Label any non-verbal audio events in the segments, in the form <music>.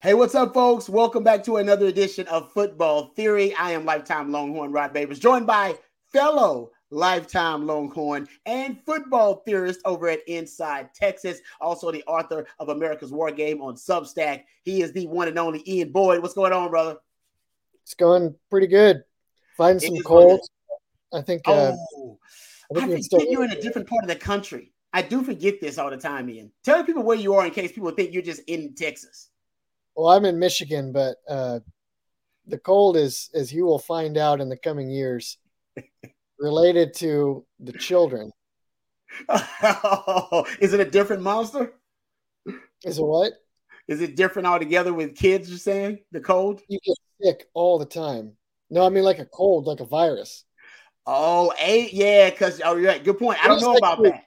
Hey, what's up, folks? Welcome back to another edition of Football Theory. I am lifetime Longhorn Rod Babers, joined by fellow lifetime Longhorn and football theorist over at Inside Texas, also the author of America's War Game on Substack. He is the one and only Ian Boyd. What's going on, brother? It's going pretty good. Find some cold. I think. Uh, oh, I, think I forget you're in a different part of the country. I do forget this all the time, Ian. Tell people where you are in case people think you're just in Texas. Well, I'm in Michigan, but uh, the cold is, as you will find out in the coming years, <laughs> related to the children. Oh, is it a different monster? Is it what? Is it different altogether with kids? You're saying the cold? You get sick all the time. No, I mean like a cold, like a virus. Oh, a yeah, because oh, yeah, good point. I don't know about that.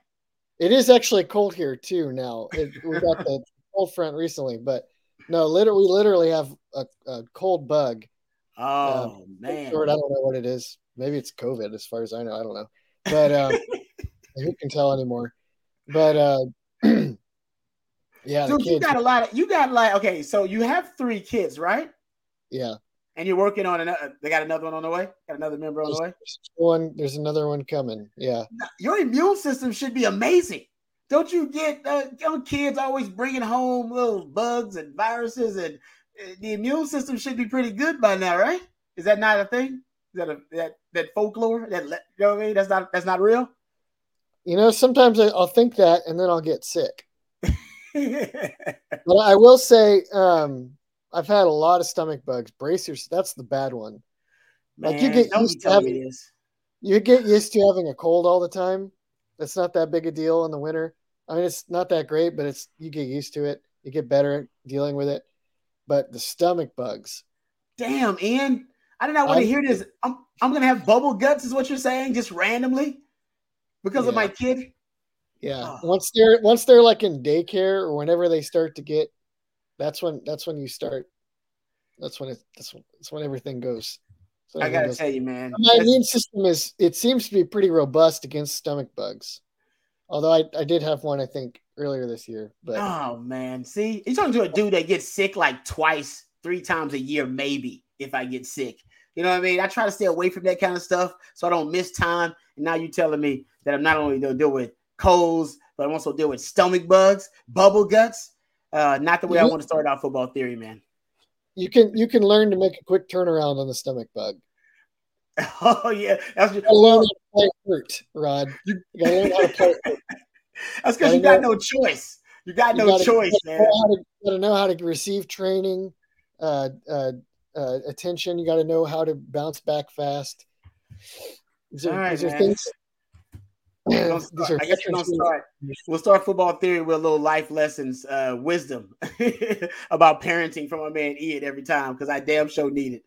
It is actually cold here too now. It, we got the <laughs> cold front recently, but no, literally, we literally have a, a cold bug. Oh um, man, I don't know what it is. Maybe it's COVID, as far as I know. I don't know, but um, <laughs> who can tell anymore? But uh, <clears throat> yeah, dude, you got a lot of. You got like okay, so you have three kids, right? Yeah. And you're working on another. They got another one on the way. Got another member on there's, the way. One. There's another one coming. Yeah. Your immune system should be amazing. Don't you get uh, young kids always bringing home little bugs and viruses, and uh, the immune system should be pretty good by now, right? Is that not a thing? Is that a that that folklore? That you know what I mean? That's not that's not real. You know, sometimes I'll think that, and then I'll get sick. <laughs> but I will say, um, I've had a lot of stomach bugs. Brace That's the bad one. Man, like you get used to having, you get used to having a cold all the time. It's not that big a deal in the winter. I mean, it's not that great, but it's you get used to it. You get better at dealing with it. But the stomach bugs. Damn, Ian. I did not want to hear this. I'm I'm gonna have bubble guts, is what you're saying, just randomly because yeah. of my kid. Yeah. Oh. Once they're once they're like in daycare or whenever they start to get, that's when that's when you start. That's when it that's when, that's when everything goes. So I gotta goes. tell you, man. My immune system is it seems to be pretty robust against stomach bugs. Although I, I did have one, I think, earlier this year. But oh man, see, you're talking to a dude that gets sick like twice, three times a year, maybe if I get sick. You know what I mean? I try to stay away from that kind of stuff so I don't miss time. And now you're telling me that I'm not only going to deal with colds, but I'm also deal with stomach bugs, bubble guts. Uh, not the way you, I want to start out football theory, man. You can you can learn to make a quick turnaround on the stomach bug. <laughs> Oh yeah, that's just, learn how to play hurt, Rod. You, gotta learn how to play. <laughs> That's because you got know, no choice. You got you no gotta, choice, you man. To, you got to know how to receive training, uh, uh, uh, attention. You got to know how to bounce back fast. These are, right, these are things. <clears throat> I guess we're gonna start. We'll start football theory with a little life lessons, uh, wisdom <laughs> about parenting from my man Ian every time because I damn sure need it.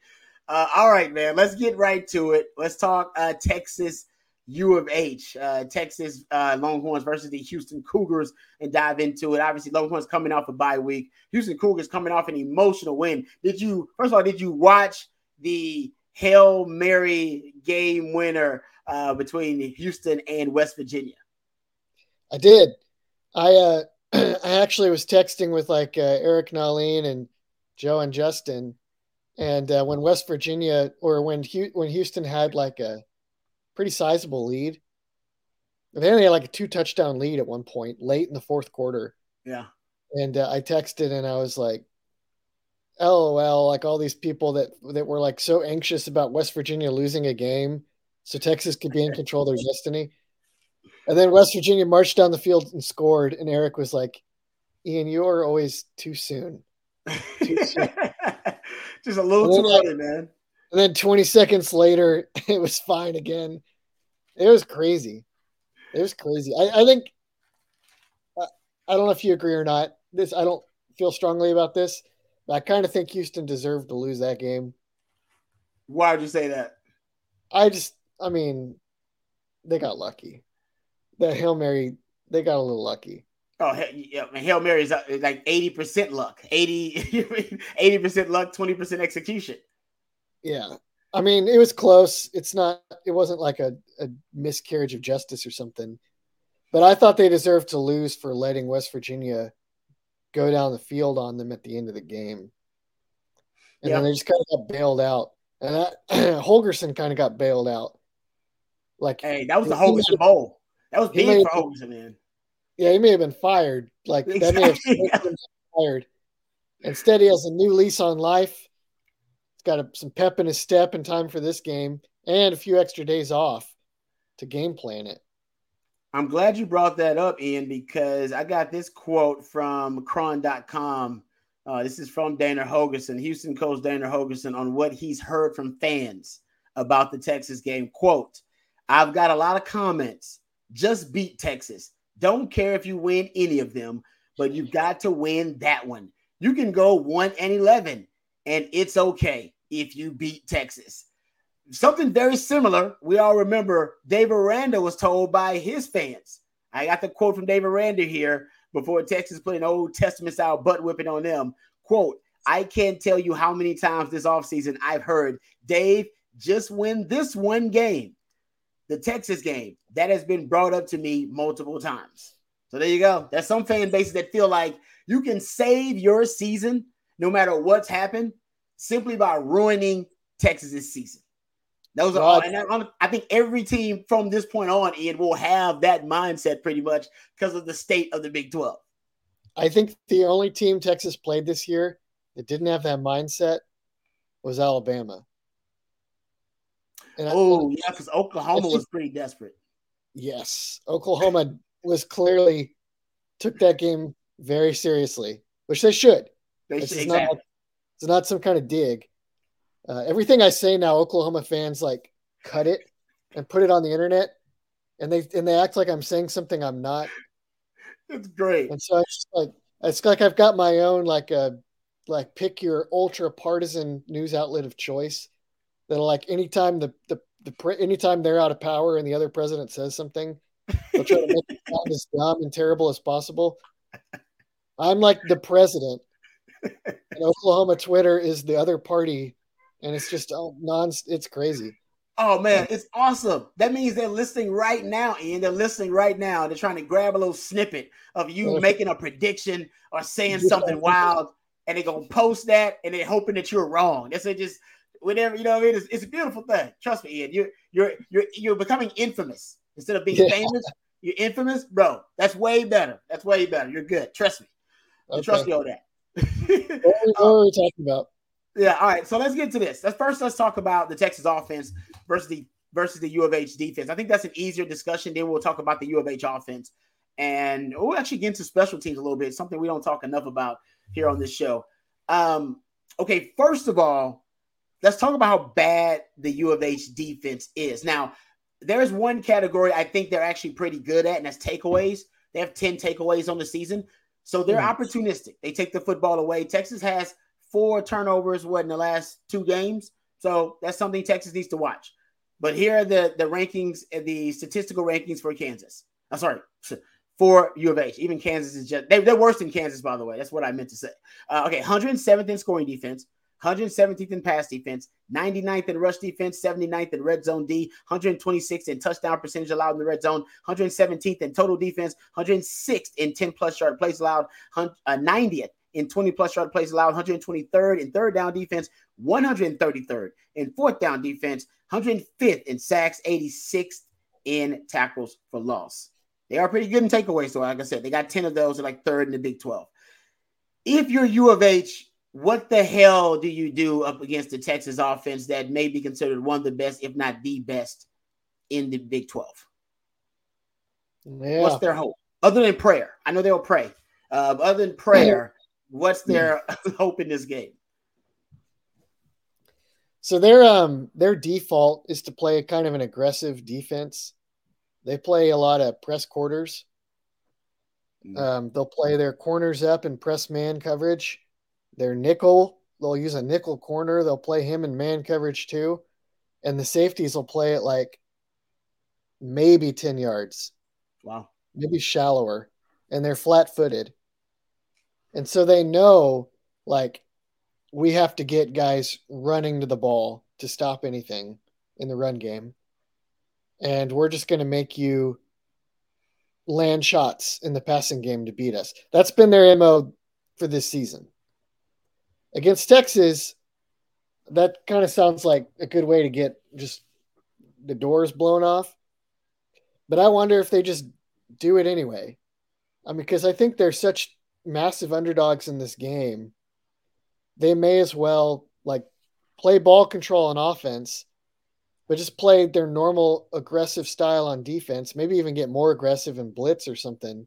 Uh, all right, man. Let's get right to it. Let's talk uh, Texas U of H, uh, Texas uh, Longhorns versus the Houston Cougars, and dive into it. Obviously, Longhorns coming off a bye week. Houston Cougars coming off an emotional win. Did you first of all? Did you watch the Hail Mary game winner uh, between Houston and West Virginia? I did. I uh, <clears throat> I actually was texting with like uh, Eric Nahlin and Joe and Justin and uh, when West Virginia or when when Houston had like a pretty sizable lead, they only had like a two touchdown lead at one point late in the fourth quarter. Yeah. And uh, I texted and I was like, "LOL!" Like all these people that that were like so anxious about West Virginia losing a game, so Texas could be in control of their <laughs> destiny. And then West Virginia marched down the field and scored, and Eric was like, "Ian, you are always too soon." Too soon. <laughs> Just a little too early, man. And then 20 seconds later, <laughs> it was fine again. It was crazy. It was crazy. I, I think I, I don't know if you agree or not. This I don't feel strongly about this, but I kind of think Houston deserved to lose that game. Why would you say that? I just, I mean, they got lucky. That Hail Mary, they got a little lucky. Oh, yeah, Hail Mary is uh, like 80% luck, 80, <laughs> 80% luck, 20% execution. Yeah. I mean, it was close. It's not, it wasn't like a, a miscarriage of justice or something. But I thought they deserved to lose for letting West Virginia go down the field on them at the end of the game. And then they just kind of got bailed out. And that, <clears throat> Holgorsen kind of got bailed out. Like, hey, that was the Holgorsen Bowl. That was big for Holgorsen, man. Yeah, he may have been fired. Like exactly. that may have <laughs> been fired. Instead, he has a new lease on life. Got a, some pep in his step in time for this game, and a few extra days off to game plan it. I'm glad you brought that up, Ian, because I got this quote from Chron.com. Uh, this is from Dana Holgorsen, Houston coach Dana Holgorsen, on what he's heard from fans about the Texas game. Quote, I've got a lot of comments. Just beat Texas. Don't care if you win any of them, but you've got to win that one. You can go 1 and 11, and it's okay if you beat Texas. Something very similar. We all remember Dave Aranda was told by his fans. I got the quote from Dave Aranda here before Texas put an Old Testament style butt whipping on them. Quote, I can't tell you how many times this offseason I've heard, Dave, just win this one game the Texas game. That has been brought up to me multiple times. So there you go. There's some fan bases that feel like you can save your season no matter what's happened simply by ruining Texas's season. Those are all, and I, I think every team from this point on, Ian, will have that mindset pretty much because of the state of the Big 12. I think the only team Texas played this year that didn't have that mindset was Alabama. And oh, I, yeah, because Oklahoma think, was pretty desperate. Yes. Oklahoma was clearly took that game very seriously, which they should. They should exactly. not, it's not some kind of dig. Uh, everything I say now, Oklahoma fans like cut it and put it on the internet, and they and they act like I'm saying something I'm not. It's great. And so it's like it's like I've got my own like a uh, like pick your ultra partisan news outlet of choice that like anytime the the the anytime they're out of power and the other president says something, they'll try to make it sound as dumb and terrible as possible. I'm like the president, and Oklahoma Twitter is the other party, and it's just oh, non. It's crazy. Oh man, it's awesome. That means they're listening right now, Ian. They're listening right now. They're trying to grab a little snippet of you making a prediction or saying something wild, and they're gonna post that, and they're hoping that you're wrong. That's just whatever you know. What I mean, it's, it's a beautiful thing. Trust me, Ian. You're you're you're you're becoming infamous instead of being yeah. famous. You're infamous, bro. That's way better. That's way better. You're good. Trust me. Okay. Trust me on that. What are <laughs> we talking about? Yeah. All right. So let's get to this. Let's first let's talk about the Texas offense versus the versus the U of H defense. I think that's an easier discussion. Then we'll talk about the U of H offense, and we'll actually get into special teams a little bit. Something we don't talk enough about here on this show. Um, okay. First of all, let's talk about how bad the U of H defense is. Now, there's one category I think they're actually pretty good at, and that's takeaways. They have 10 takeaways on the season. So they're mm. opportunistic. They take the football away. Texas has four turnovers, what, in the last two games? So that's something Texas needs to watch. But here are the, the rankings, the statistical rankings for Kansas. I'm sorry, <laughs> for U of H. Even Kansas is just, they, are worse than Kansas, by the way. That's what I meant to say. Uh, okay, 107th in scoring defense, 117th in pass defense, 99th in rush defense, 79th in red zone D, 126th in touchdown percentage allowed in the red zone, 117th in total defense, 106th in 10 plus yard plays allowed, 90th uh, in 20 plus yard plays allowed, 123rd in third down defense, 133rd in fourth down defense, 105th in sacks, 86th in tackles for loss. They are pretty good in takeaways, so like I said, they got 10 of those, like third in the Big 12. If you're U of H, what the hell do you do up against the Texas offense that may be considered one of the best, if not the best, in the Big 12? Yeah. What's their hope? Other than prayer. I know they'll pray. Uh, other than prayer, what's their <laughs> hope in this game? So their um their default is to play kind of an aggressive defense. They play a lot of press quarters. Mm. Um, they'll play their corners up and press man coverage their nickel, they'll use a nickel corner. They'll play him in man coverage too. And the safeties will play it like maybe 10 yards. Wow. Maybe shallower. And they're flat footed. And so they know like we have to get guys running to the ball to stop anything in the run game. And we're just going to make you land shots in the passing game to beat us. That's been their MO for this season. Against Texas, that kind of sounds like a good way to get just the doors blown off. But I wonder if they just do it anyway. I mean, because I think they're such massive underdogs in this game. They may as well like play ball control on offense, but just play their normal aggressive style on defense. Maybe even get more aggressive and blitz or something,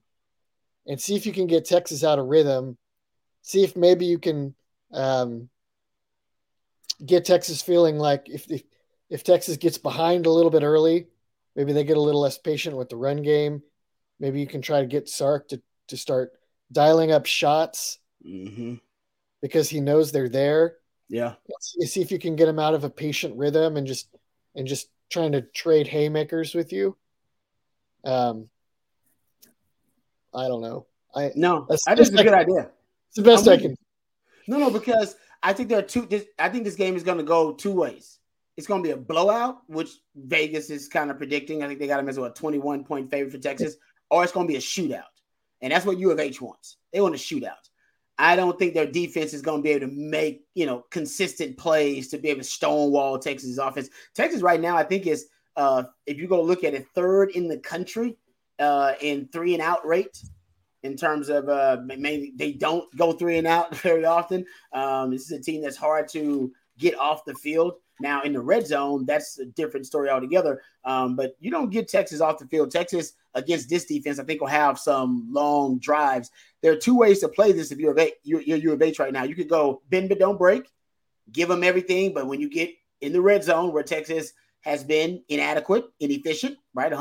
and see if you can get Texas out of rhythm. See if maybe you can um, get Texas feeling like if, if if Texas gets behind a little bit early, maybe they get a little less patient with the run game. Maybe you can try to get Sark to to start dialing up shots mm-hmm. because he knows they're there. Yeah, see if you can get him out of a patient rhythm and just and just trying to trade haymakers with you. Um, I don't know. I no, that's, I think it's a good idea. It's the best I can. No, no, because I think there are two. This, I think this game is going to go two ways. It's going to be a blowout, which Vegas is kind of predicting. I think they got them as a 21 point favorite for Texas, or it's going to be a shootout, and that's what U of H wants. They want a shootout. I don't think their defense is going to be able to make you know consistent plays to be able to stonewall Texas offense. Texas right now, I think is uh, if you go look at it, third in the country uh, in three and out rate in terms of uh, maybe they don't go three and out <laughs> very often. Um, this is a team that's hard to get off the field. Now in the red zone, that's a different story altogether. Um, but you don't get Texas off the field. Texas against this defense, I think, will have some long drives. There are two ways to play this if you're a, you're, you're of H right now. You could go bend but don't break, give them everything. But when you get in the red zone, where Texas has been inadequate, inefficient, right?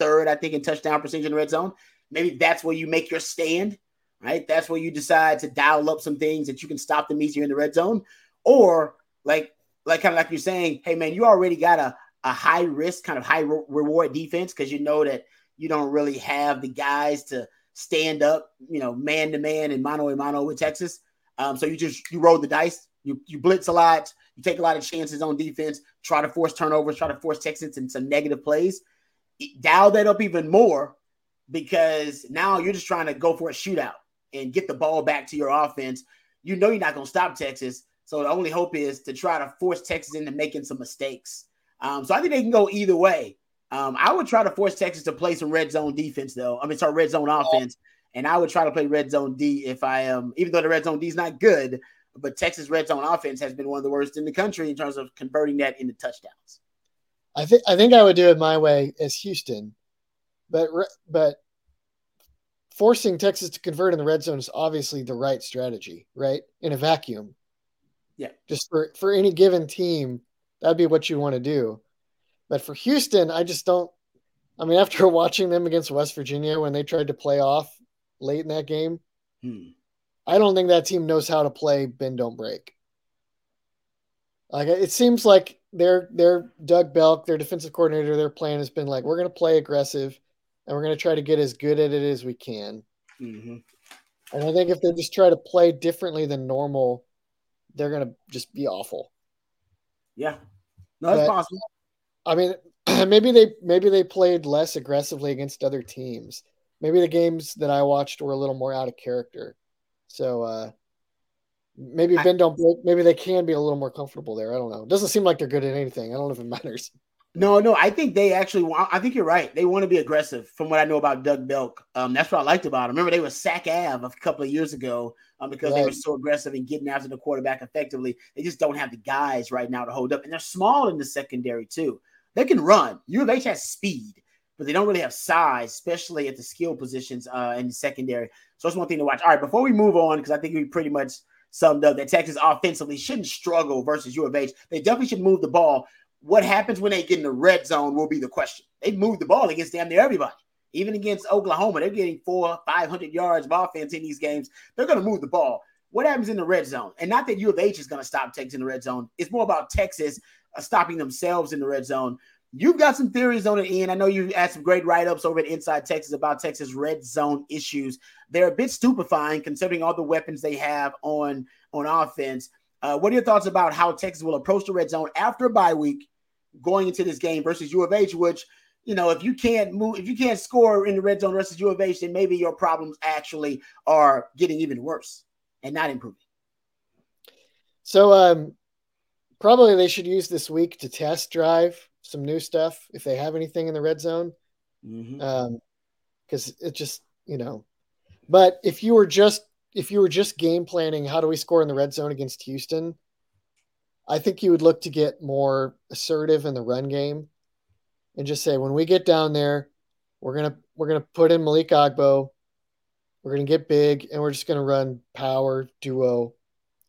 123rd, I think, in touchdown percentage in the red zone. Maybe that's where you make your stand, right? That's where you decide to dial up some things that you can stop them easier in the red zone. Or like like kind of like you're saying, hey man, you already got a, a high risk, kind of high re- reward defense because you know that you don't really have the guys to stand up, you know, man to man and mano a mano with Texas. Um, so you just you roll the dice, you you blitz a lot, you take a lot of chances on defense, try to force turnovers, try to force Texans into some negative plays. Dial that up even more because now you're just trying to go for a shootout and get the ball back to your offense. You know you're not going to stop Texas. So the only hope is to try to force Texas into making some mistakes. Um, so I think they can go either way. Um, I would try to force Texas to play some red zone defense, though. I mean, sorry, red zone offense, and I would try to play red zone D if I am, um, even though the red zone D is not good, but Texas red zone offense has been one of the worst in the country in terms of converting that into touchdowns. I think I think I would do it my way as Houston, but but forcing Texas to convert in the red zone is obviously the right strategy, right? In a vacuum. Yeah. Just for, for any given team, that'd be what you want to do. But for Houston, I just don't. I mean, after <laughs> watching them against West Virginia when they tried to play off late in that game, hmm. I don't think that team knows how to play bend don't break. Like it seems like their their Doug Belk, their defensive coordinator, their plan has been like, we're going to play aggressive, and we're going to try to get as good at it as we can. Mm-hmm. And I think if they just try to play differently than normal, they're going to just be awful. Yeah, no, that's but, possible. I mean, <clears throat> maybe they maybe they played less aggressively against other teams. Maybe the games that I watched were a little more out of character. So uh, maybe bend don't break. Maybe they can be a little more comfortable there. I don't know. It doesn't seem like they're good at anything. I don't know if it matters. No, no, I think they actually want. I think you're right. They want to be aggressive. From what I know about Doug Belk, um, that's what I liked about him. Remember, they were Sac Ave a couple of years ago um, because right. they were so aggressive in getting after the quarterback effectively. They just don't have the guys right now to hold up, and they're small in the secondary too. They can run. U of H has speed, but they don't really have size, especially at the skill positions uh, in the secondary. So that's one thing to watch. All right, before we move on, because I think we pretty much summed up that Texas offensively shouldn't struggle versus U of H. They definitely should move the ball what happens when they get in the red zone will be the question. They moved the ball against damn near everybody. Even against Oklahoma, they're getting four, 500 yards of offense in these games. They're going to move the ball. What happens in the red zone? And not that U of H is going to stop Texas in the red zone. It's more about Texas uh, stopping themselves in the red zone. You've got some theories on it, Ian. I know you've had some great write ups over at Inside Texas about Texas red zone issues. They're a bit stupefying considering all the weapons they have on, on offense. Uh, what are your thoughts about how Texas will approach the red zone after a bye week going into this game versus U of H, which you know, if you can't move, if you can't score in the red zone versus U of H, then maybe your problems actually are getting even worse and not improving. So, um, probably they should use this week to test drive some new stuff if they have anything in the red zone. Mm-hmm. Um, because it just, you know, but if you were just if you were just game planning, how do we score in the red zone against Houston? I think you would look to get more assertive in the run game and just say when we get down there, we're gonna we're gonna put in Malik Agbo, we're gonna get big, and we're just gonna run power duo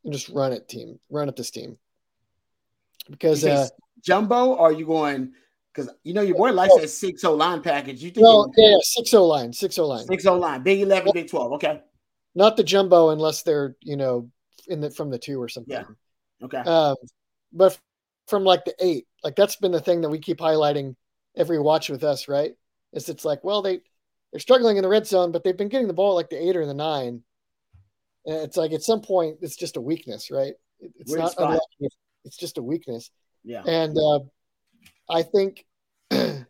and just run it team, run at this team. Because uh, jumbo, or are you going? Because you know your boy likes oh, that six O line package. You think? Well, yeah, six O line, six O line, six O line, Big Eleven, Big Twelve. Okay. Not the jumbo unless they're you know in the from the two or something. Yeah. Okay. Um, but from like the eight, like that's been the thing that we keep highlighting every watch with us, right? Is it's like, well, they they're struggling in the red zone, but they've been getting the ball like the eight or the nine. And it's like at some point, it's just a weakness, right? It's Weird not it's just a weakness. Yeah. And uh, I think <clears throat> I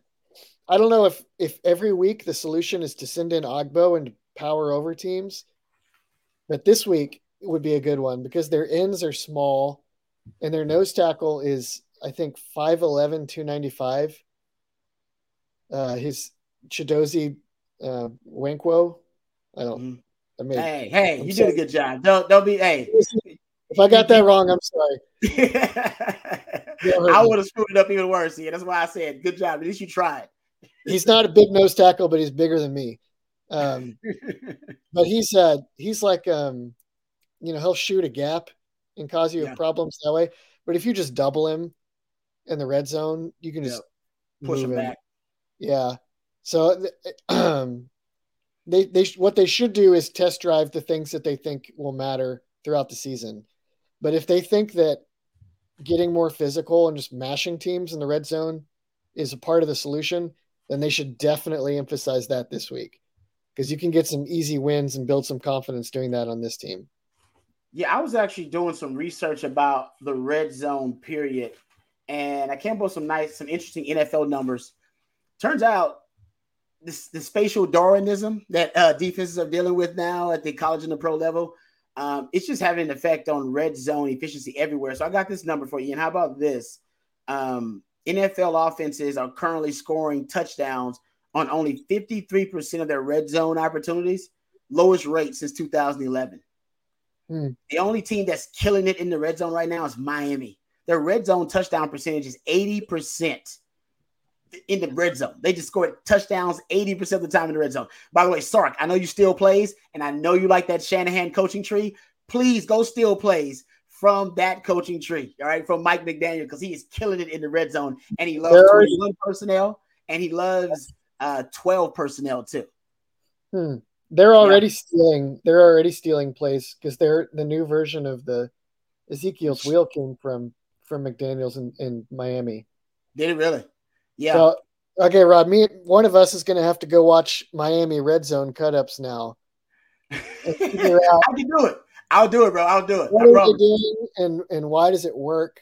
don't know if if every week the solution is to send in Agbo and power over teams, but this week it would be a good one because their ends are small and their nose tackle is I think 5'11, 295 uh, his Chidozie uh, Winkwo. I don't. Mm-hmm. I mean, hey, hey, I'm you sorry. did a good job. Don't don't be. Hey, if I got that wrong, I'm sorry. <laughs> I would have screwed it up even worse. Yeah, that's why I said good job. At least you tried. he's not a big nose tackle, but he's bigger than me. Um, <laughs> but he's uh he's like um, you know, he'll shoot a gap and cause you yeah. problems that way. But if you just double him in the red zone, you can just push him back. Yeah. So um, they they what they should do is test drive the things that they think will matter throughout the season. But if they think that getting more physical and just mashing teams in the red zone is a part of the solution, then they should definitely emphasize that this week because you can get some easy wins and build some confidence doing that on this team. Yeah, I was actually doing some research about the red zone period, and I came up with some nice, some interesting NFL numbers turns out this the spatial Darwinism that uh, defenses are dealing with now at the college and the pro level, um, it's just having an effect on red zone efficiency everywhere. So I got this number for you. And how about this? Um, NFL offenses are currently scoring touchdowns on only 53% of their red zone opportunities, lowest rate since 2011. Hmm. The only team that's killing it in the red zone right now is Miami. Their red zone touchdown percentage is 80% in the red zone. They just scored touchdowns 80% of the time in the red zone. By the way, Sark, I know you still plays, and I know you like that Shanahan coaching tree. Please go steal plays from that coaching tree, all right, from Mike McDaniel, because he is killing it in the red zone, and he loves 21 personnel, and he loves uh, 12 personnel too. Hmm. They're already yeah. stealing. They're already stealing plays because they're the new version of the Ezekiel's wheel came from from McDaniel's in, in Miami. Did it really? Yeah. So, okay, Rod. Me, one of us is going to have to go watch Miami Red Zone cutups now. <laughs> I can do it. I'll do it, bro. I'll do it. What are they doing, and and why does it work?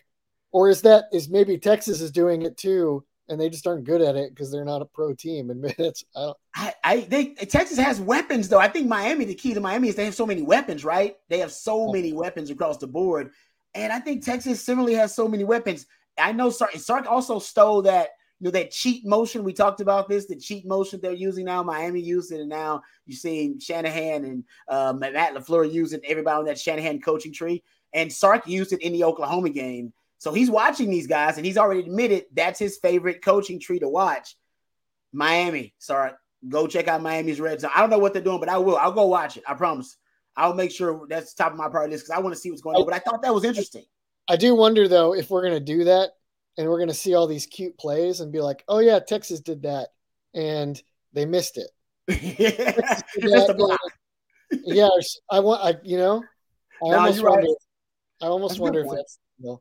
Or is that is maybe Texas is doing it too, and they just aren't good at it because they're not a pro team. And <laughs> it's I, don't, I, I they Texas has weapons though. I think Miami. The key to Miami is they have so many weapons, right? They have so many weapons across the board, and I think Texas similarly has so many weapons. I know Sark, Sark also stole that you know that cheat motion. We talked about this. The cheat motion they're using now. Miami used it, and now you're seeing Shanahan and uh, Matt LaFleur using everybody on that Shanahan coaching tree. And Sark used it in the Oklahoma game. So he's watching these guys, and he's already admitted that's his favorite coaching tree to watch. Miami, Sark, go check out Miami's red zone. I don't know what they're doing, but I will. I'll go watch it. I promise. I'll make sure that's top of my priority list because I want to see what's going on. But I thought that was interesting. I do wonder though if we're going to do that and we're going to see all these cute plays and be like, oh yeah, Texas did that, and they missed it. <laughs> <laughs> yeah, I want, I you know, I no, almost wonder. Right. I almost that's wonder if that's no.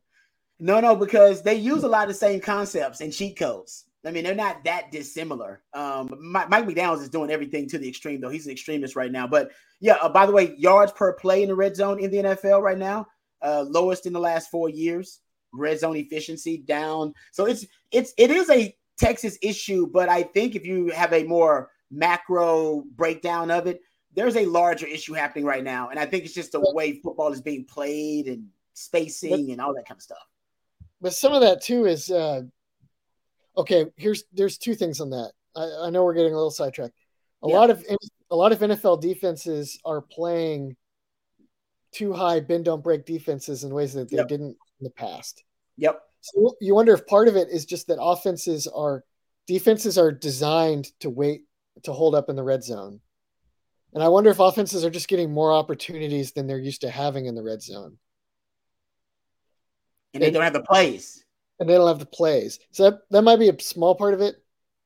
no, no, because they use a lot of the same concepts and cheat codes. I mean, they're not that dissimilar. Um, Mike, Mike McDaniels is doing everything to the extreme, though. He's an extremist right now. But yeah, uh, by the way, yards per play in the red zone in the NFL right now, uh, lowest in the last four years red zone efficiency down. So it's it's it is a Texas issue, but I think if you have a more macro breakdown of it, there's a larger issue happening right now. And I think it's just the way football is being played and spacing but, and all that kind of stuff. But some of that two is uh okay, here's there's two things on that. I, I know we're getting a little sidetracked. A yeah. lot of a lot of NFL defenses are playing too high bend don't break defenses in ways that they yep. didn't in the past. Yep. So you wonder if part of it is just that offenses are defenses are designed to wait to hold up in the red zone. And I wonder if offenses are just getting more opportunities than they're used to having in the red zone. And they and, don't have the plays. And they don't have the plays. So that, that might be a small part of it.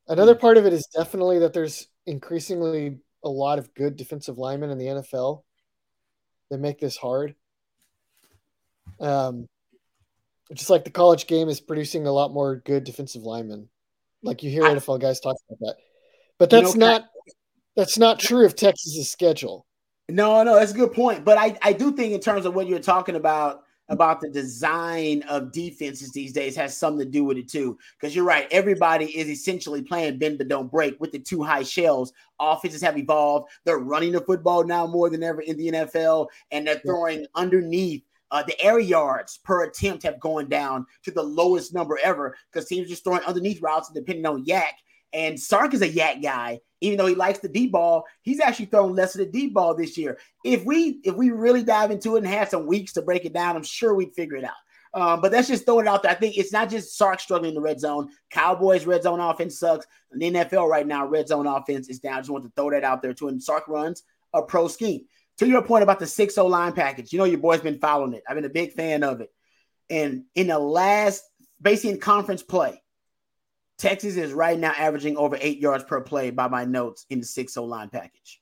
Another hmm. part of it is definitely that there's increasingly a lot of good defensive linemen in the NFL that make this hard. Um, just like the college game is producing a lot more good defensive linemen. Like you hear I, NFL guys talk about that. But that's you know, not that's not true of Texas's schedule. No, no, that's a good point. But I, I do think in terms of what you're talking about about the design of defenses these days has something to do with it too. Because you're right, everybody is essentially playing bend but don't break with the two high shells. Offenses have evolved. They're running the football now more than ever in the NFL, and they're throwing underneath. Uh, the air yards per attempt have gone down to the lowest number ever because teams are just throwing underneath routes and depending on YAC. And Sark is a YAC guy, even though he likes the deep ball. He's actually thrown less of the deep ball this year. If we if we really dive into it and had some weeks to break it down, I'm sure we'd figure it out. Um, but that's just throwing it out there. I think it's not just Sark struggling in the red zone. Cowboys red zone offense sucks. In the NFL right now, red zone offense is down. I just want to throw that out there too. And Sark runs a pro scheme. To your point about the 6 0 line package, you know your boy's been following it. I've been a big fan of it. And in the last, basically in conference play, Texas is right now averaging over eight yards per play by my notes in the 6 0 line package.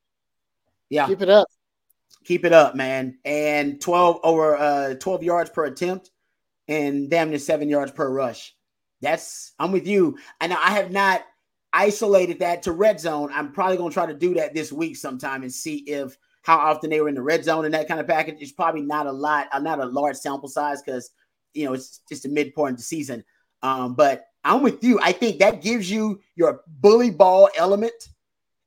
Yeah. Keep it up. Keep it up, man. And 12 over uh 12 yards per attempt and damn near seven yards per rush. That's I'm with you. And I have not isolated that to red zone. I'm probably gonna try to do that this week sometime and see if how often they were in the red zone and that kind of package. It's probably not a lot, uh, not a large sample size because you know it's just a midpoint of the season. Um, but I'm with you. I think that gives you your bully ball element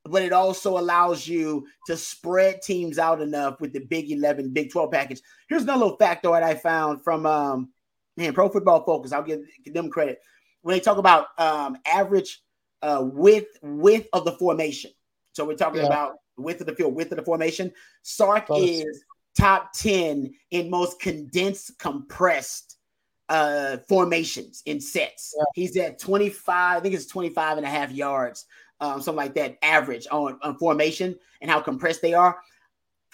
but it also allows you to spread teams out enough with the Big 11, Big 12 package. Here's another little factoid I found from um, man, Pro Football Focus. I'll give, give them credit when they talk about um, average uh, width width of the formation. So we're talking yeah. about width of the field, width of the formation. Sark is top 10 in most condensed, compressed uh formations in sets. Yeah. He's at 25, I think it's 25 and a half yards um, something like that, average on, on formation and how compressed they are.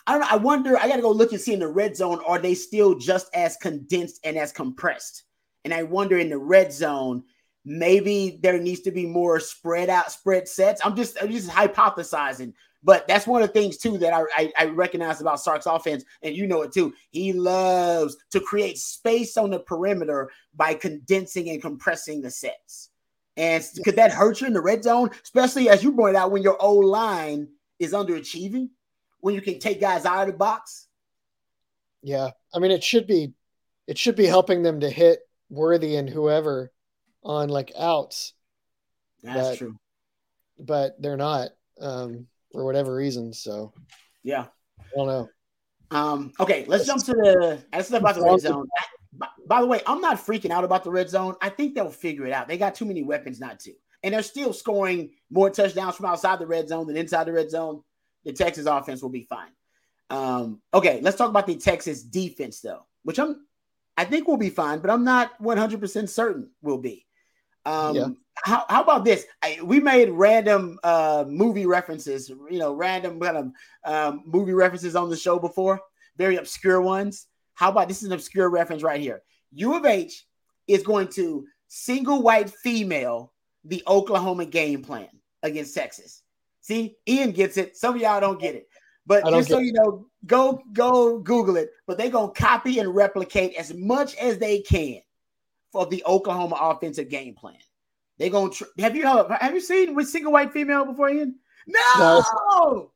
I don't know. I wonder. I got to go look and see in the red zone. Are they still just as condensed and as compressed? And I wonder in the red zone, maybe there needs to be more spread out, spread sets. I'm just, I'm just hypothesizing. But that's one of the things too that I, I, I recognize about Sark's offense, and you know it too. He loves to create space on the perimeter by condensing and compressing the sets. And could that hurt you in the red zone, especially as you pointed out when your old line is underachieving, when you can take guys out of the box? Yeah, I mean it should be, it should be helping them to hit Worthy and whoever on like outs. That's but, true, but they're not um, for whatever reason. So yeah, I don't know. Um, okay, let's jump to the. Let's about the red zone. By the way, I'm not freaking out about the red zone. I think they'll figure it out. They got too many weapons not to. And they're still scoring more touchdowns from outside the red zone than inside the red zone. The Texas offense will be fine. Um, okay, let's talk about the Texas defense though, which I'm I think we'll be fine, but I'm not 100% certain we'll be. Um, yeah. how, how about this? I, we made random uh, movie references, you know, random kind of um, movie references on the show before, very obscure ones. How about this is an obscure reference right here? U of H is going to single white female the Oklahoma game plan against Texas. See, Ian gets it. Some of y'all don't get it. But just so you know, go go Google it. But they're gonna copy and replicate as much as they can for the Oklahoma offensive game plan. They're gonna tr- have you uh, have you seen with single white female before Ian? No, no.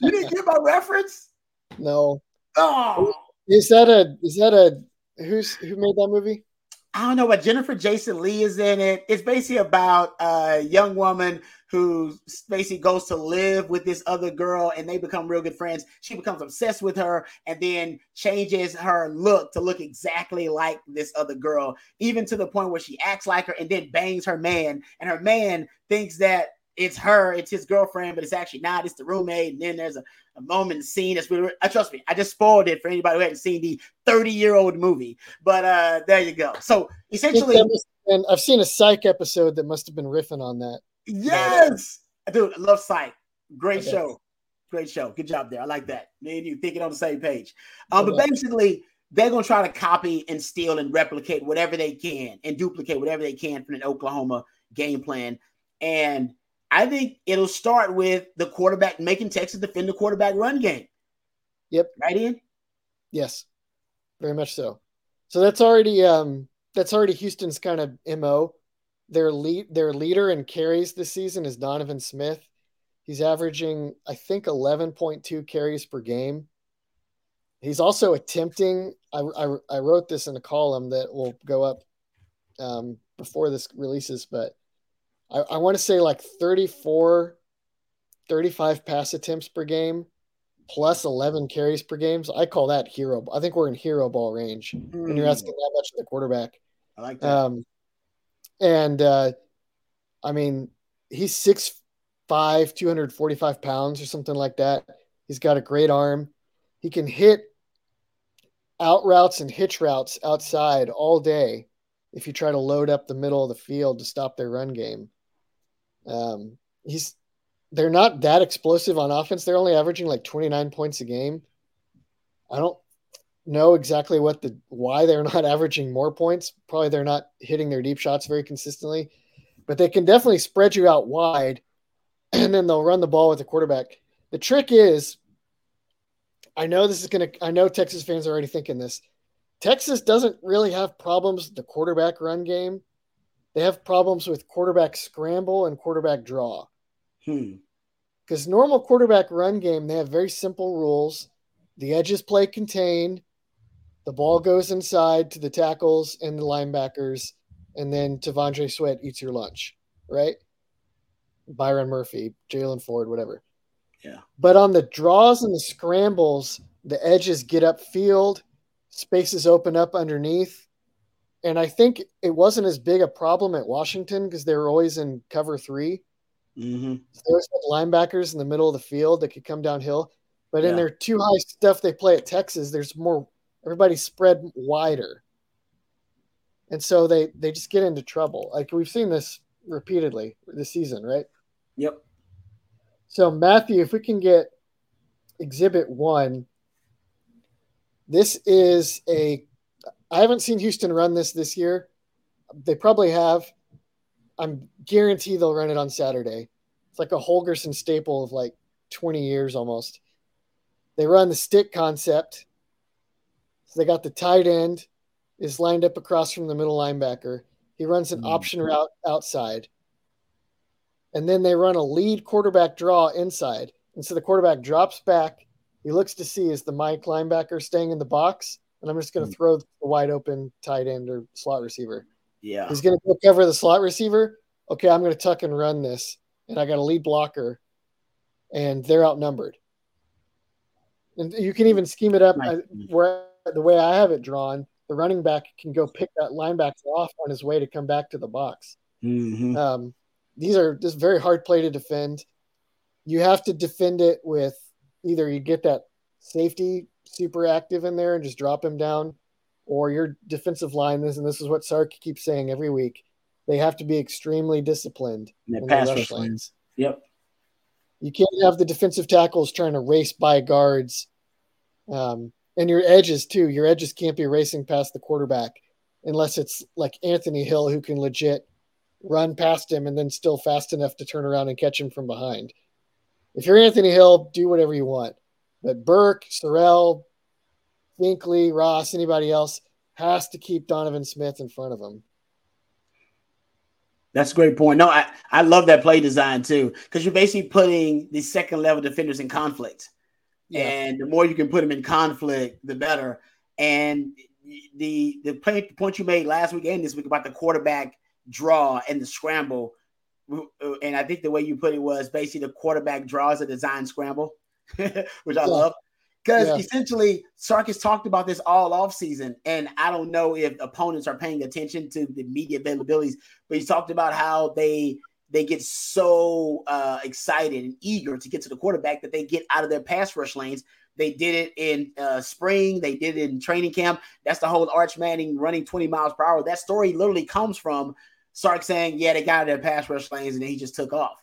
you didn't get my reference. No. Oh, is that a is that a who's who made that movie? I don't know, but Jennifer Jason Lee is in it. It's basically about a young woman who basically goes to live with this other girl and they become real good friends. She becomes obsessed with her and then changes her look to look exactly like this other girl, even to the point where she acts like her and then bangs her man. And her man thinks that it's her, it's his girlfriend, but it's actually not. It's the roommate. And then there's a, a moment scene that's really, I trust me, I just spoiled it for anybody who hadn't seen the 30 year old movie. But uh there you go. So essentially, and I've seen a psych episode that must have been riffing on that. Yes, dude, I love Psych. Great okay. show, great show. Good job there. I like that. Me and you thinking on the same page. Um, but basically, they're gonna try to copy and steal and replicate whatever they can and duplicate whatever they can from an Oklahoma game plan. And I think it'll start with the quarterback making Texas defend the quarterback run game. Yep. Right in? Yes. Very much so. So that's already um that's already Houston's kind of MO. Their lead their leader in carries this season is Donovan Smith. He's averaging, I think, 11.2 carries per game. He's also attempting. I, I, I wrote this in a column that will go up um, before this releases, but I, I want to say like 34, 35 pass attempts per game plus 11 carries per game. So I call that hero. I think we're in hero ball range mm. when you're asking that much of the quarterback. I like that. Um, and uh, I mean, he's six five, 245 pounds or something like that. He's got a great arm. He can hit out routes and hitch routes outside all day if you try to load up the middle of the field to stop their run game. Um, he's they're not that explosive on offense. They're only averaging like 29 points a game. I don't know exactly what the why they're <laughs> not averaging more points. Probably they're not hitting their deep shots very consistently, but they can definitely spread you out wide, <clears throat> and then they'll run the ball with the quarterback. The trick is, I know this is gonna. I know Texas fans are already thinking this. Texas doesn't really have problems the quarterback run game. They have problems with quarterback scramble and quarterback draw. Hmm. Because normal quarterback run game, they have very simple rules. The edges play contain. The ball goes inside to the tackles and the linebackers, and then T'Vondre Sweat eats your lunch, right? Byron Murphy, Jalen Ford, whatever. Yeah. But on the draws and the scrambles, the edges get upfield, spaces open up underneath. And I think it wasn't as big a problem at Washington because they were always in cover 3 mm-hmm. there's linebackers in the middle of the field that could come downhill. But yeah. in their two high stuff they play at Texas, there's more everybody's spread wider. And so they they just get into trouble. Like we've seen this repeatedly this season, right? Yep. So Matthew, if we can get exhibit 1 this is a I haven't seen Houston run this this year. They probably have. I'm guarantee they'll run it on Saturday. It's like a Holgorsen staple of like 20 years almost. They run the stick concept. So they got the tight end is lined up across from the middle linebacker. He runs an mm. option route outside. And then they run a lead quarterback draw inside. And so the quarterback drops back. He looks to see is the Mike linebacker staying in the box. And I'm just going to mm. throw the wide open tight end or slot receiver. Yeah. He's going to cover the slot receiver. Okay, I'm going to tuck and run this. And I got a lead blocker. And they're outnumbered and you can even scheme it up where the way I have it drawn. the running back can go pick that linebacker off on his way to come back to the box. Mm-hmm. Um, these are just very hard play to defend. You have to defend it with either you get that safety super active in there and just drop him down, or your defensive line is, and this is what Sark keeps saying every week, they have to be extremely disciplined in pass rush lanes. Yep. You can't have the defensive tackles trying to race by guards. Um, and your edges too. Your edges can't be racing past the quarterback unless it's like Anthony Hill who can legit run past him and then still fast enough to turn around and catch him from behind. If you're Anthony Hill, do whatever you want. But Burke, Sorrell, Finkley, Ross, anybody else has to keep Donovan Smith in front of him. That's a great point. No, I, I love that play design too, because you're basically putting the second level defenders in conflict. Yeah. And the more you can put them in conflict, the better. And the the point you made last week and this week about the quarterback draw and the scramble, uh, and I think the way you put it was basically the quarterback draws a design scramble, <laughs> which I yeah. love. Because yeah. essentially, Sark has talked about this all off season, and I don't know if opponents are paying attention to the media availabilities, but he talked about how they they get so uh, excited and eager to get to the quarterback that they get out of their pass rush lanes. They did it in uh, spring. They did it in training camp. That's the whole Arch Manning running 20 miles per hour. That story literally comes from Sark saying, yeah, they got out of their pass rush lanes and then he just took off.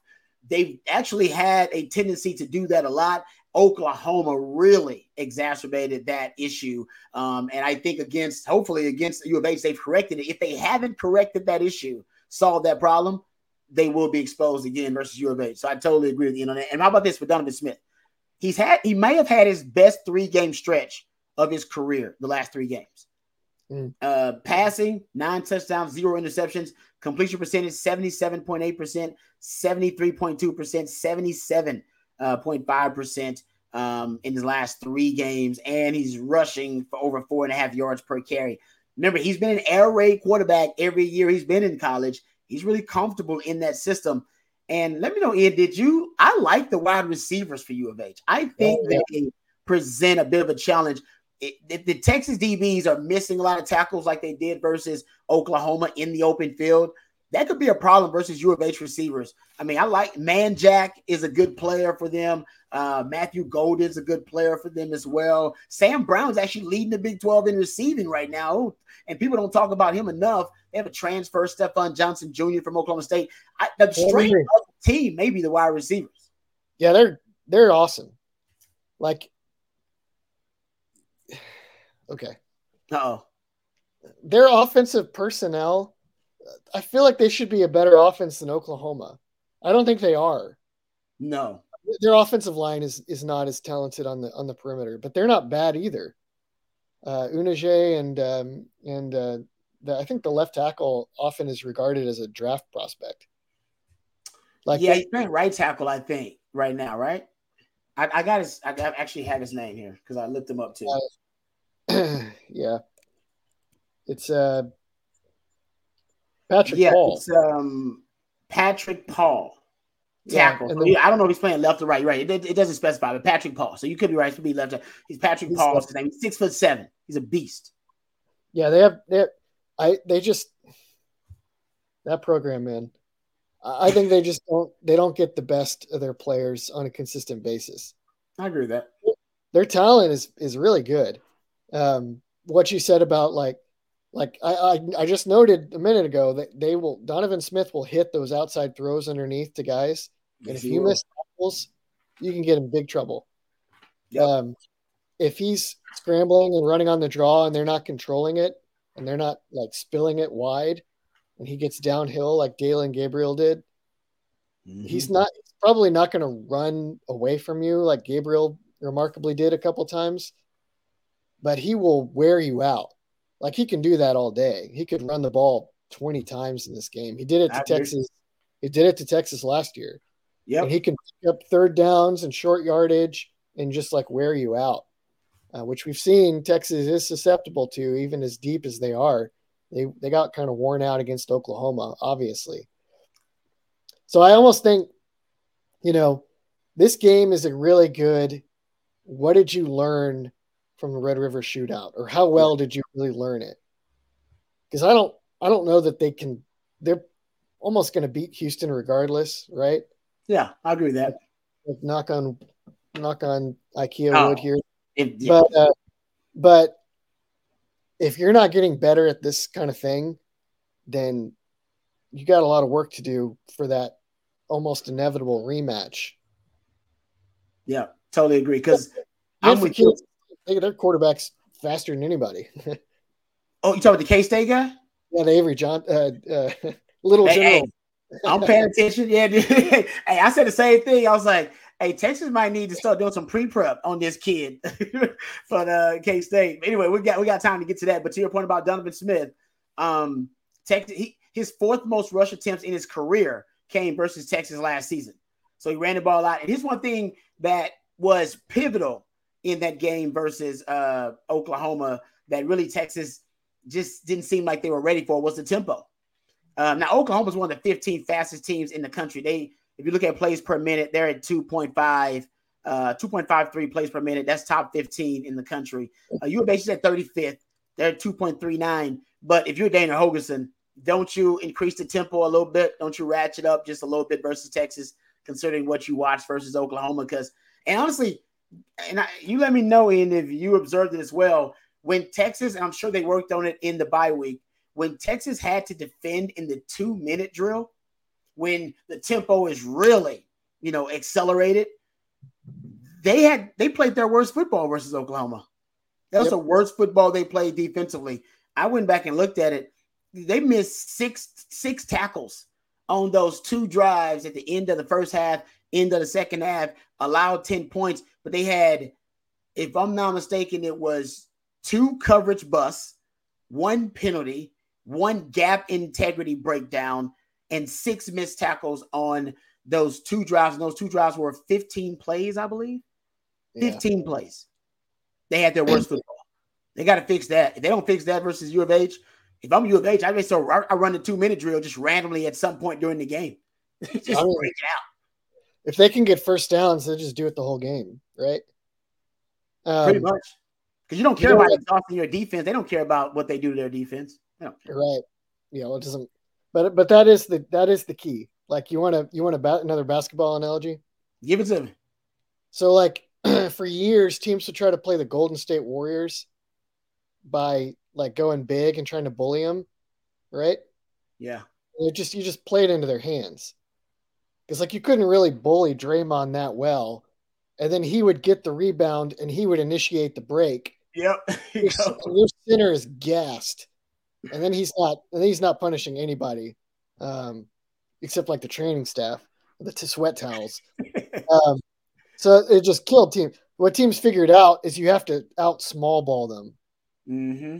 They've actually had a tendency to do that a lot. Oklahoma really exacerbated that issue. Um, and I think against, hopefully against U of H, they've corrected it. If they haven't corrected that issue, solved that problem, they will be exposed again versus U of H. So I totally agree with you on that. And how about this for Donovan Smith? He's had, he may have had his best three game stretch of his career the last three games. Mm. Uh, passing, nine touchdowns, zero interceptions. Completion percentage, 77.8%, 73.2%, 77 uh, 0.5% um, in his last three games, and he's rushing for over four and a half yards per carry. Remember, he's been an air raid quarterback every year he's been in college. He's really comfortable in that system. And let me know, Ian, did you? I like the wide receivers for U of H. I oh, think oh, yeah. they present a bit of a challenge. If the Texas DBs are missing a lot of tackles like they did versus Oklahoma in the open field, that could be a problem versus U of H receivers. I mean, I like Manjack is a good player for them. Uh, Matthew Golden's a good player for them as well. Sam Brown's actually leading the Big 12 in receiving right now, and people don't talk about him enough. They have a transfer, Stephon Johnson Jr. from Oklahoma State. I, the strength of the team, maybe the wide receivers. Yeah, they're they're awesome. Like <sighs> Okay. oh. Their offensive personnel, I feel like they should be a better offense than Oklahoma. I don't think they are. No. Their offensive line is is not as talented on the on the perimeter, but they're not bad either. Uh Unije and um, and uh, the, I think the left tackle often is regarded as a draft prospect. Like yeah, he's playing right tackle, I think, right now, right? I, I got his. I actually have his name here because I looked him up too. Uh, <clears throat> yeah. It's uh Patrick yeah, Paul. It's um Patrick Paul. Tackle. Yeah, I don't know if he's playing left or right. Right. It, it, doesn't specify, but Patrick Paul. So you could be right. It could be left. He's Patrick he's Paul. His name. He's six foot seven. He's a beast. Yeah, they have they have, I they just that program, man. I think they just don't they don't get the best of their players on a consistent basis. I agree with that. Their talent is is really good um, what you said about like like I, I, I just noted a minute ago that they will Donovan Smith will hit those outside throws underneath to guys, and if you miss tackles, you can get in big trouble. Yep. Um, if he's scrambling and running on the draw and they're not controlling it and they're not like spilling it wide, and he gets downhill like Dillon Gabriel did, mm-hmm. he's not he's probably not going to run away from you like Gabriel remarkably did a couple times but he will wear you out. Like he can do that all day. He could run the ball 20 times in this game. He did it to Texas. He did it to Texas last year. Yeah. He can pick up third downs and short yardage and just like wear you out, uh, which we've seen Texas is susceptible to, even as deep as they are. They, they got kind of worn out against Oklahoma, obviously. So I almost think, you know, this game is a really good what did you learn from the Red River Shootout, or how well did you really learn it? Because I don't, I don't know that they can. They're almost going to beat Houston regardless, right? Yeah, I agree with that. Like knock on, knock on IKEA oh, wood here, it, yeah. but uh, but if you're not getting better at this kind of thing, then you got a lot of work to do for that almost inevitable rematch. Yeah, totally agree. Because I'm with you. They, their quarterback's faster than anybody. <laughs> oh, you talking about the K State guy? Yeah, the Avery John, uh, uh, <laughs> little hey, general. Hey, I'm paying attention. Yeah, <laughs> hey, I said the same thing. I was like, hey, Texas might need to start doing some pre-prep on this kid for the K State. Anyway, we got we got time to get to that. But to your point about Donovan Smith, um, Texas, he, his fourth most rush attempts in his career came versus Texas last season. So he ran the ball out. And here's one thing that was pivotal in that game versus uh, Oklahoma that really Texas just didn't seem like they were ready for was the tempo. Um, now Oklahoma is one of the 15 fastest teams in the country. They, if you look at plays per minute, they're at 2.5, uh, 2.53 plays per minute. That's top 15 in the country. Uh, U of at 35th. They're at 2.39. But if you're Dana Holgorsen, don't you increase the tempo a little bit? Don't you ratchet up just a little bit versus Texas, considering what you watched versus Oklahoma? Because and honestly, and I, you let me know, Ian, if you observed it as well. When Texas, and I'm sure they worked on it in the bye week, when Texas had to defend in the two minute drill, when the tempo is really, you know, accelerated, they had they played their worst football versus Oklahoma. That was yep. the worst football they played defensively. I went back and looked at it. They missed six six tackles on those two drives at the end of the first half, end of the second half, allowed 10 points, but they had, if I'm not mistaken, it was two coverage busts, one penalty, one gap integrity breakdown, and six missed tackles on those two drives. And those two drives were 15 plays, I believe. 15 plays. They had their worst football. They got to fix that. If they don't fix that versus U of H, if I'm U of H, I may so I run the two minute drill just randomly at some point during the game. <laughs> just I mean, break it out. If they can get first downs, they just do it the whole game, right? Um, Pretty much. Because you don't care you about exhausting your defense. They don't care about what they do to their defense. Right. Yeah, well, it doesn't but but that is the that is the key. Like you want to you want to bat another basketball analogy? Give it to me. So like <clears throat> for years, teams would try to play the Golden State Warriors by like going big and trying to bully them, right? Yeah. it just you just played into their hands because like you couldn't really bully Draymond that well, and then he would get the rebound and he would initiate the break. Yep. <laughs> your, your center is gassed, and then he's not and he's not punishing anybody, um, except like the training staff, the t- sweat towels. <laughs> um, so it just killed team. What teams figured out is you have to out small ball them. Mm-hmm.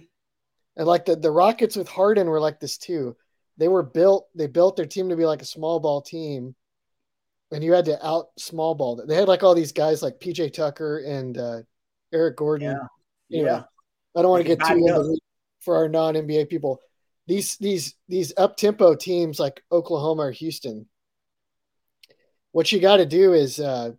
And like the, the Rockets with Harden were like this too. They were built, they built their team to be like a small ball team. And you had to out small ball. They had like all these guys like PJ Tucker and uh, Eric Gordon. Yeah. Anyway, yeah. I don't want to get too into for our non NBA people. These these these up tempo teams like Oklahoma or Houston. What you got to do is uh,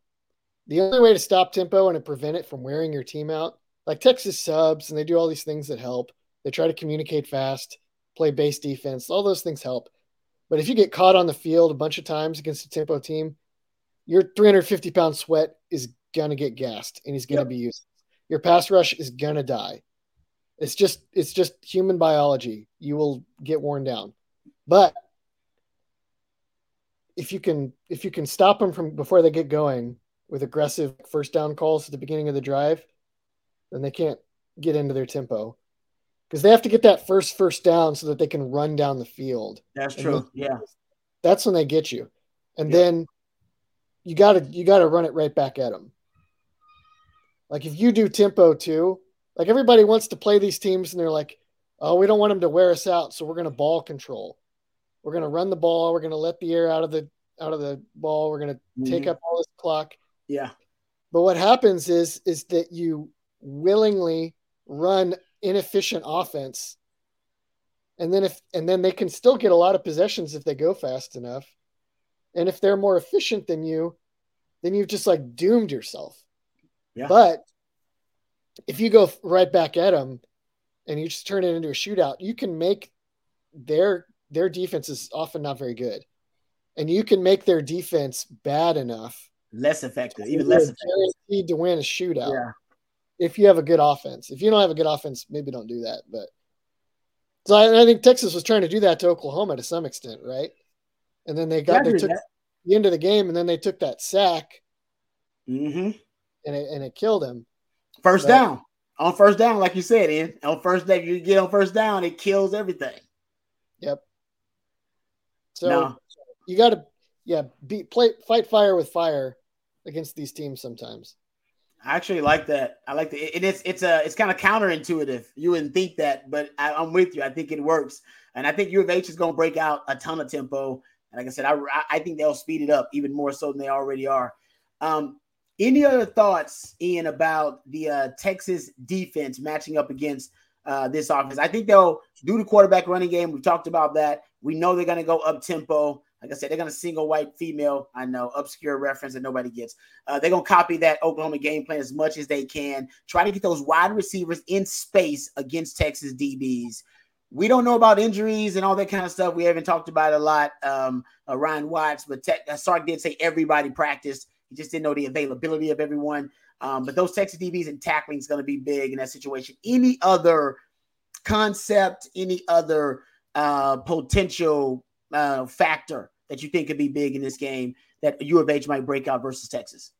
the only way to stop tempo and to prevent it from wearing your team out, like Texas subs, and they do all these things that help. They try to communicate fast, play base defense. All those things help. But if you get caught on the field a bunch of times against a tempo team, your 350 pound sweat is gonna get gassed and he's gonna yep. be used. Your pass rush is gonna die. It's just it's just human biology. You will get worn down. But if you can if you can stop them from before they get going with aggressive first down calls at the beginning of the drive, then they can't get into their tempo because they have to get that first first down so that they can run down the field. That's true. yeah, that's when they get you, and yeah. then you got to you got to run it right back at them. Like if you do tempo too, like everybody wants to play these teams, and they're like, "Oh, we don't want them to wear us out, so we're going to ball control. We're going to run the ball. We're going to let the air out of the out of the ball. We're going to mm-hmm. take up all this clock." Yeah. But what happens is is that you willingly run inefficient offense. And then if and then they can still get a lot of possessions if they go fast enough. And if they're more efficient than you, then you've just like doomed yourself. Yeah. But if you go right back at them and you just turn it into a shootout, you can make their their defense is often not very good, and you can make their defense bad enough, less effective, even less effective. To win a shootout. Yeah. If you have a good offense, if you don't have a good offense, maybe don't do that. But so I, I think Texas was trying to do that to Oklahoma to some extent, right? And then they got they took that. the end of the game, and then they took that sack, mm-hmm. and it and it killed him. First but, down on first down, like you said, in on first down, you get on first down, it kills everything. Yep. So no. you got to, yeah, be play fight fire with fire against these teams sometimes. I actually like that. I like the and it's it's a it's kind of counterintuitive. You wouldn't think that, but I, am with you. I think it works, and I think U of H is going to break out a ton of tempo. And like I said, I I think they'll speed it up even more so than they already are. Um, any other thoughts, Ian, about the uh, Texas defense matching up against uh, this offense? I think they'll do the quarterback running game. We've talked about that. We know they're going to go up tempo. Like I said, they're to single white female. I know obscure reference that nobody gets. Uh, they're to copy that Oklahoma game plan as much as they can. Try to get those wide receivers in space against Texas DBs. We don't know about injuries and all that kind of stuff. We haven't talked about a lot. Um, uh, Ryan Watts, but Te- uh, Sark did say everybody practiced. He just didn't know the availability of everyone. Um, but those Texas DBs and tackling is going to be big in that situation. Any other concept, any other uh, potential uh, factor that you think could be big in this game that U of H might break out versus Texas?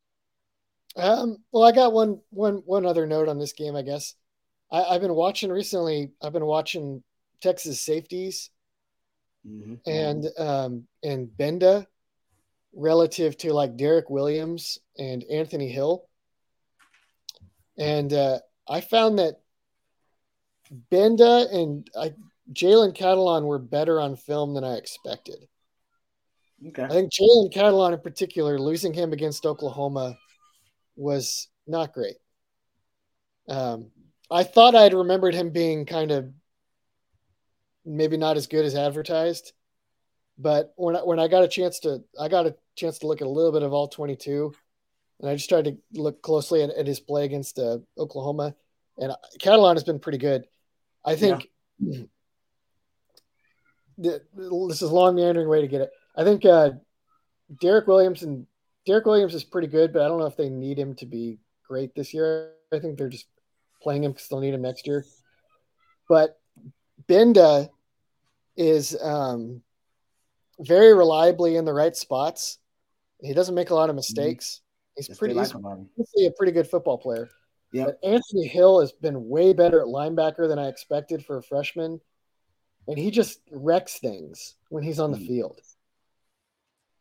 Um, well, I got one one one other note on this game. I guess I, have been watching recently. I've been watching Texas safeties mm-hmm. and um, and Gbenda relative to like Derek Williams and Anthony Hill. And uh, I found that Gbenda and Jalen Catalon were better on film than I expected. Okay. I think Jalen Catalon in particular, losing him against Oklahoma was not great. Um, I thought I'd remembered him being kind of maybe not as good as advertised. But when I, when I got a chance to, I got a chance to look at a little bit of all 22, and I just tried to look closely at, at his play against uh, Oklahoma, and Catalon has been pretty good. I think yeah. This is a long meandering way to get it. I think uh, Derek Williams and Derek Williams is pretty good, but I don't know if they need him to be great this year. I think they're just playing him because they'll need him next year. But Gbenda is um, very reliably in the right spots. He doesn't make a lot of mm-hmm. mistakes. He's pretty like he's a pretty good football player. Yeah. But Anthony Hill has been way better at linebacker than I expected for a freshman. And he just wrecks things when he's on the mm. field.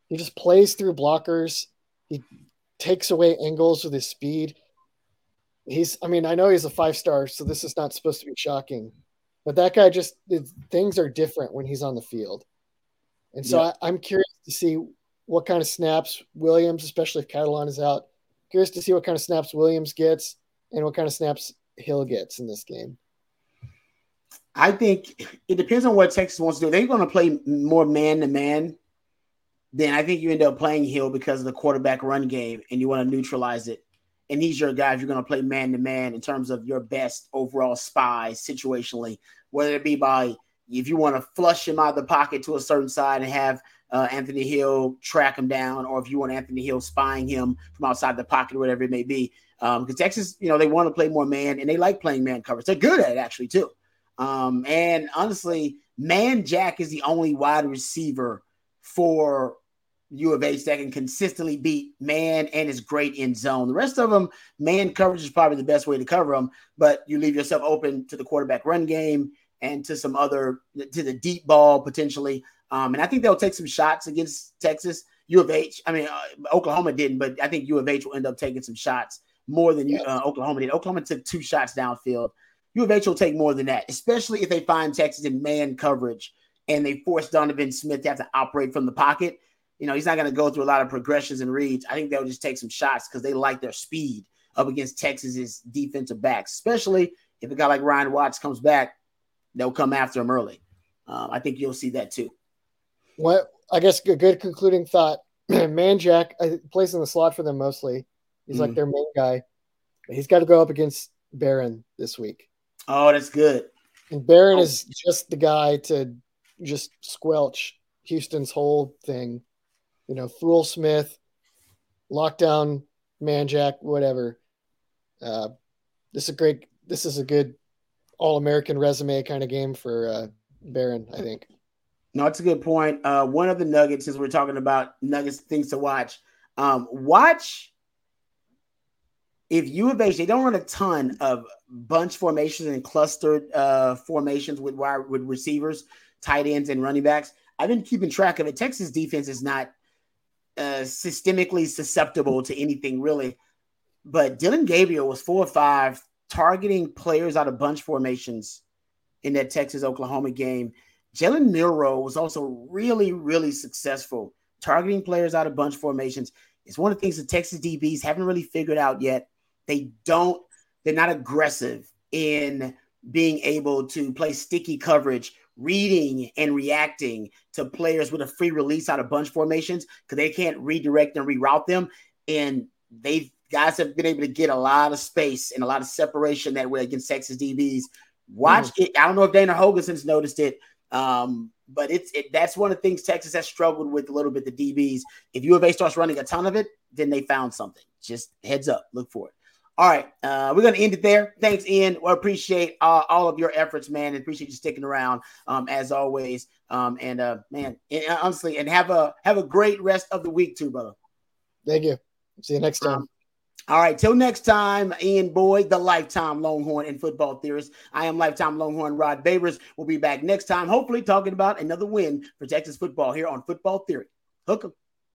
He just plays through blockers. He takes away angles with his speed. He's, I mean, I know he's a five star, so this is not supposed to be shocking, but that guy just, things are different when he's on the field. And so yeah. I, am curious to see what kind of snaps Williams, especially if Catalon is out, curious to see what kind of snaps Williams gets and what kind of snaps Hill gets in this game. I think it depends on what Texas wants to do. They're going to play more man to man. Then I think you end up playing Hill because of the quarterback run game, and you want to neutralize it. And he's your guy if you're going to play man to man in terms of your best overall spy situationally, whether it be by if you want to flush him out of the pocket to a certain side and have uh, Anthony Hill track him down, or if you want Anthony Hill spying him from outside the pocket or whatever it may be. Because um, Texas, you know, they want to play more man and they like playing man coverage. They're good at it actually too. Um, and honestly, Manjack is the only wide receiver for U of H that can consistently beat man and is great in zone. The rest of them, man coverage is probably the best way to cover them, but you leave yourself open to the quarterback run game and to some other to the deep ball potentially. Um, and I think they'll take some shots against Texas. U of H, I mean, uh, Oklahoma didn't, but I think U of H will end up taking some shots more than you, uh, Oklahoma did. Oklahoma took two shots downfield. U of H will take more than that, especially if they find Texas in man coverage and they force Donovan Smith to have to operate from the pocket. You know, he's not going to go through a lot of progressions and reads. I think they'll just take some shots because they like their speed up against Texas's defensive backs, especially if a guy like Ryan Watts comes back they'll come after him early. Um, I think you'll see that too. What I guess a good concluding thought. <clears throat> Manjack plays in the slot for them mostly. He's mm like their main guy. He's got to go up against Barron this week. Oh, that's good. And Barron oh. is just the guy to just squelch Houston's whole thing. You know, Fool Smith, lockdown, Manjack, whatever. Uh, this is a great. This is a good All American resume kind of game for uh, Barron, I think. No, it's a good point. Uh, one of the nuggets, since we're talking about nuggets, things to watch. Um, watch if U of H, they don't run a ton of bunch formations and clustered uh, formations with wide with receivers, tight ends, and running backs. I've been keeping track of it. Texas defense is not uh, systemically susceptible to anything really, but Dillon Gabriel was four or five targeting players out of bunch formations in that Texas Oklahoma game. Jalen Milroe was also really, really successful targeting players out of bunch formations. It's one of the things the Texas DBs haven't really figured out yet they don't, they're not aggressive in being able to play sticky coverage, reading and reacting to players with a free release out of bunch formations because they can't redirect and reroute them. And they guys have been able to get a lot of space and a lot of separation that way against Texas DBs. Watch mm. it. I don't know if Dana Holgorsen's noticed it, um, but it's it, that's one of the things Texas has struggled with a little bit. The DBs. If U of A starts running a ton of it, then they found something. Just heads up, look for it. All right, uh, we're gonna end it there. Thanks, Ian. We appreciate uh, all of your efforts, man, and appreciate you sticking around um, as always. Um, and uh, man, and, uh, honestly, and have a have a great rest of the week too, brother. Thank you. See you next time. Um, all right, till next time, Ian Boyd, the lifetime Longhorn and football theorist. I am lifetime Longhorn Rod Babers. We'll be back next time, hopefully talking about another win for Texas football here on Football Theory. Hook 'em.